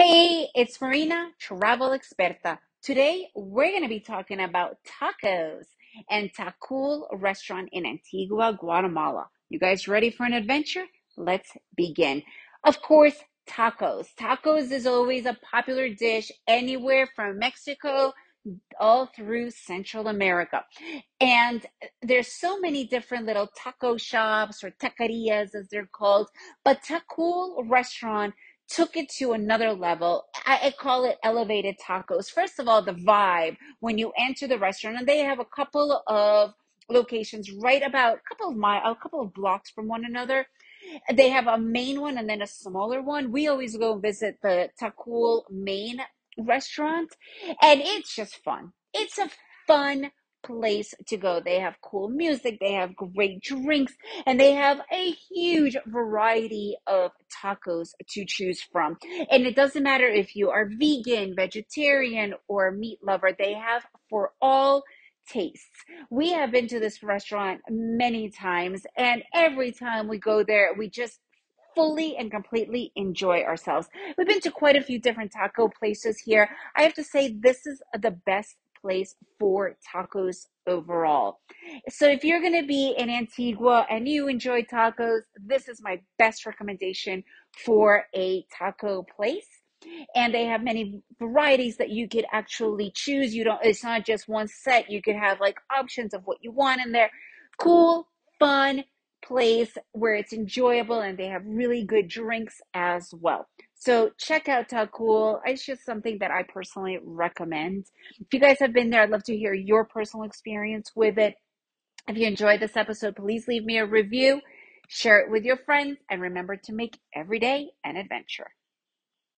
Hey, it's Marina, travel experta. Today we're going to be talking about tacos and Ta'Cool restaurant in Antigua, Guatemala. You guys ready for an adventure? Let's begin. Of course, tacos. Tacos is always a popular dish anywhere from Mexico all through Central America. And there's so many different little taco shops or taquerias as they're called, but Ta'Cool restaurant took it to another level. I, I, call it elevated tacos. First of all, the vibe when you enter the restaurant, and they have a couple of locations right about a couple of mile, a couple of blocks from one another. They have a main one and then a smaller one. We always go visit the Ta'Cool main restaurant, and it's just fun. It's a fun place to go. They have cool music, they have great drinks, and they have a huge variety of tacos to choose from. And it doesn't matter if you are vegan, vegetarian, or meat lover, they have for all tastes. We have been to this restaurant many times, and every time we go there, we just fully and completely enjoy ourselves. We've been to quite a few different taco places here. I have to say, this is the best place for tacos overall. So if you're going to be in Antigua and you enjoy tacos, this is my best recommendation for a taco place. And they have many varieties that you could actually choose. You don't, it's not just one set. You could have like options of what you want in there. Cool, fun, place where it's enjoyable and they have really good drinks as well. So check out Ta'Cool. It's just something that I personally recommend. If you guys have been there, I'd love to hear your personal experience with it. If you enjoyed this episode, please leave me a review, share it with your friends, and remember to make every day an adventure.